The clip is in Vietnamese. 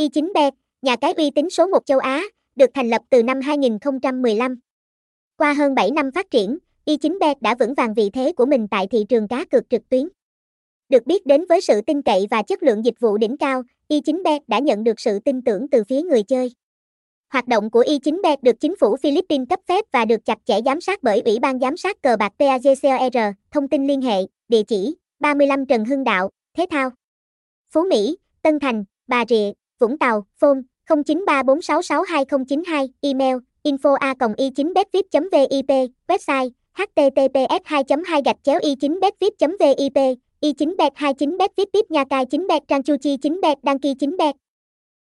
Y9bet, nhà cái uy tín số 1 châu Á, được thành lập từ năm 2015. Qua hơn 7 năm phát triển, Y9bet đã vững vàng vị thế của mình tại thị trường cá cược trực tuyến. Được biết đến với sự tin cậy và chất lượng dịch vụ đỉnh cao, Y9bet đã nhận được sự tin tưởng từ phía người chơi. Hoạt động của Y9bet được chính phủ Philippines cấp phép và được chặt chẽ giám sát bởi Ủy ban giám sát cờ bạc PAGCOR. Thông tin liên hệ, địa chỉ 35 Trần Hưng Đạo, Thế Thao. Phú Mỹ, Tân Thành, Bà Rịa, Vũng Tàu, phone 0934662092, email info a y 9 betvip vip website https 2 2 gạch chéo y 9 betvip vip y 9 bet 29 betvip vip nha cai 9 bet trang chu chi 9 bet đăng ký 9 bet